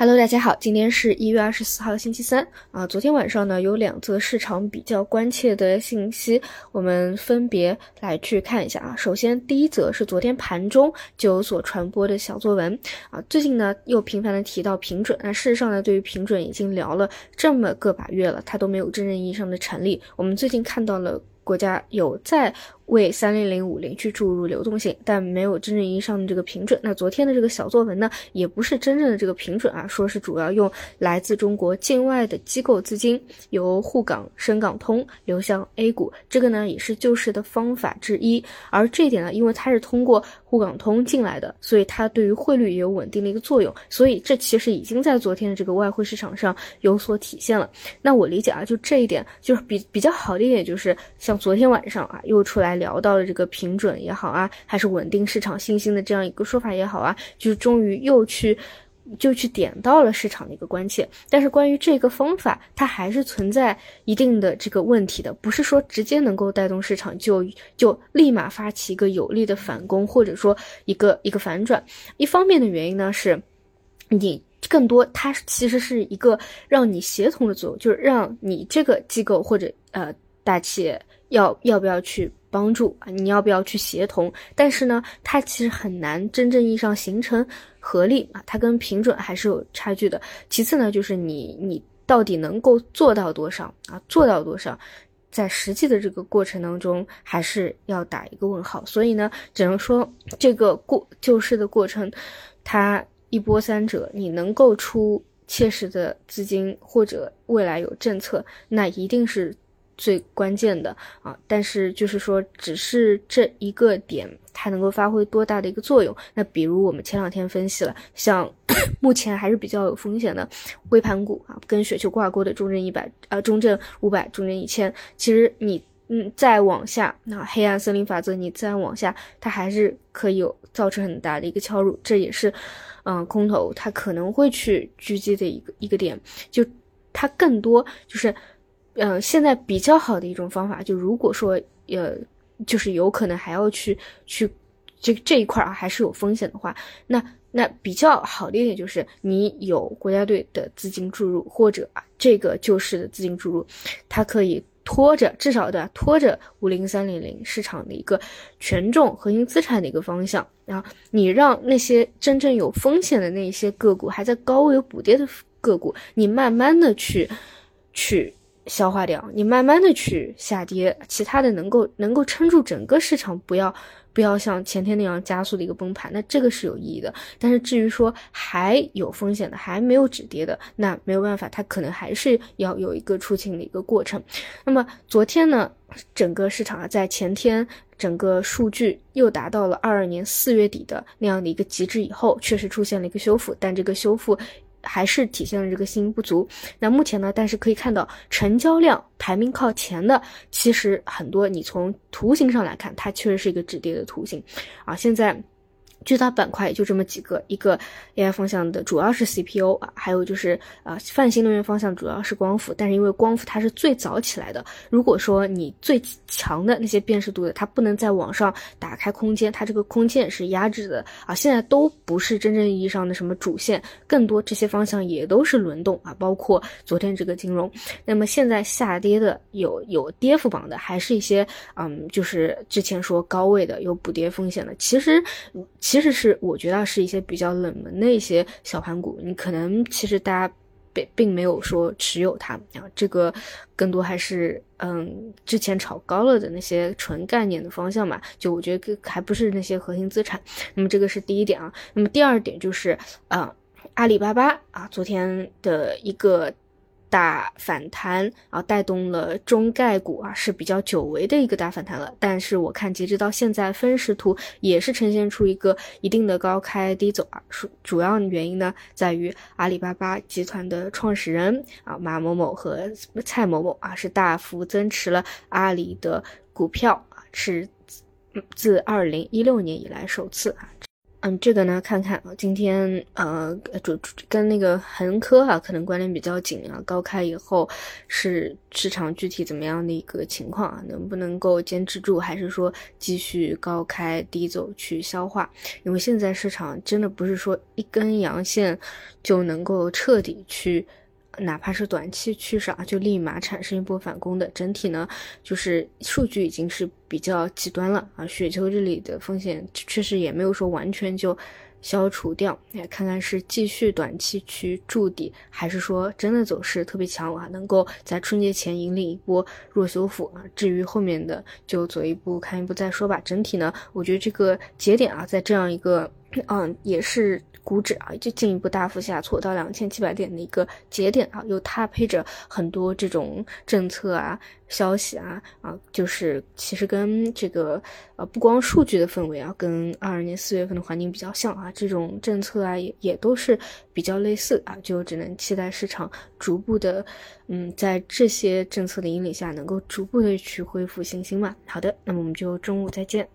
Hello，大家好，今天是一月二十四号，星期三啊。昨天晚上呢，有两则市场比较关切的信息，我们分别来去看一下啊。首先，第一则是昨天盘中就有所传播的小作文啊。最近呢，又频繁的提到平准，那事实上呢，对于平准已经聊了这么个把月了，它都没有真正意义上的成立。我们最近看到了国家有在。为三零零五零去注入流动性，但没有真正意义上的这个平准。那昨天的这个小作文呢，也不是真正的这个平准啊，说是主要用来自中国境外的机构资金由沪港深港通流向 A 股，这个呢也是救市的方法之一。而这一点呢，因为它是通过沪港通进来的，所以它对于汇率也有稳定的一个作用。所以这其实已经在昨天的这个外汇市场上有所体现了。那我理解啊，就这一点就是比比较好的一点，就是像昨天晚上啊又出来。聊到了这个平准也好啊，还是稳定市场信心的这样一个说法也好啊，就是终于又去就去点到了市场的一个关切。但是关于这个方法，它还是存在一定的这个问题的，不是说直接能够带动市场就就立马发起一个有力的反攻，或者说一个一个反转。一方面的原因呢是，你更多它其实是一个让你协同的作用，就是让你这个机构或者呃大企业要要不要去。帮助啊，你要不要去协同？但是呢，它其实很难真正意义上形成合力啊，它跟平准还是有差距的。其次呢，就是你你到底能够做到多少啊？做到多少，在实际的这个过程当中，还是要打一个问号。所以呢，只能说这个过救市的过程，它一波三折，你能够出切实的资金或者未来有政策，那一定是。最关键的啊，但是就是说，只是这一个点，它能够发挥多大的一个作用？那比如我们前两天分析了，像 目前还是比较有风险的微盘股啊，跟雪球挂钩的中证一百啊，中证五百、中证一千，其实你嗯再往下，那黑暗森林法则你再往下，它还是可以有造成很大的一个敲入，这也是嗯空头它可能会去狙击的一个一个点，就它更多就是。嗯，现在比较好的一种方法，就如果说，呃，就是有可能还要去去这这一块啊，还是有风险的话，那那比较好的一点就是，你有国家队的资金注入，或者啊这个救市的资金注入，它可以拖着，至少对吧拖着五零三零零市场的一个权重核心资产的一个方向，然后你让那些真正有风险的那些个股，还在高位有补跌的个股，你慢慢的去去。消化掉，你慢慢的去下跌，其他的能够能够撑住整个市场，不要不要像前天那样加速的一个崩盘，那这个是有意义的。但是至于说还有风险的，还没有止跌的，那没有办法，它可能还是要有一个出清的一个过程。那么昨天呢，整个市场啊，在前天整个数据又达到了二二年四月底的那样的一个极致以后，确实出现了一个修复，但这个修复。还是体现了这个信心不足。那目前呢？但是可以看到，成交量排名靠前的，其实很多。你从图形上来看，它确实是一个止跌的图形啊。现在。巨大板块就这么几个，一个 AI 方向的主要是 CPU 啊，还有就是呃泛新能源方向主要是光伏，但是因为光伏它是最早起来的，如果说你最强的那些辨识度的，它不能在网上打开空间，它这个空间是压制的啊，现在都不是真正意义上的什么主线，更多这些方向也都是轮动啊，包括昨天这个金融，那么现在下跌的有有跌幅榜的，还是一些嗯，就是之前说高位的有补跌风险的，其实。其实是我觉得是一些比较冷门的一些小盘股，你可能其实大家并并没有说持有它啊，这个更多还是嗯之前炒高了的那些纯概念的方向嘛，就我觉得还不是那些核心资产。那么这个是第一点啊，那么第二点就是啊阿里巴巴啊昨天的一个。大反弹啊，带动了中概股啊，是比较久违的一个大反弹了。但是我看截止到现在分时图也是呈现出一个一定的高开低走啊。主主要原因呢，在于阿里巴巴集团的创始人啊马某某和蔡某某啊，是大幅增持了阿里的股票啊，是自二零一六年以来首次啊。嗯，这个呢，看看，今天呃，主跟那个恒科啊，可能关联比较紧啊。高开以后是市场具体怎么样的一个情况啊？能不能够坚持住，还是说继续高开低走去消化？因为现在市场真的不是说一根阳线就能够彻底去。哪怕是短期趋势啊，就立马产生一波反攻的。整体呢，就是数据已经是比较极端了啊。雪球这里的风险确实也没有说完全就消除掉。来看看是继续短期去筑底，还是说真的走势特别强啊，能够在春节前引领一波弱修复啊。至于后面的，就走一步看一步再说吧。整体呢，我觉得这个节点啊，在这样一个嗯，也是。股指啊，就进一步大幅下挫到两千七百点的一个节点啊，又搭配着很多这种政策啊、消息啊啊，就是其实跟这个呃不光数据的氛围啊，跟二二年四月份的环境比较像啊，这种政策啊也也都是比较类似啊，就只能期待市场逐步的嗯，在这些政策的引领下，能够逐步的去恢复信心嘛。好的，那么我们就中午再见。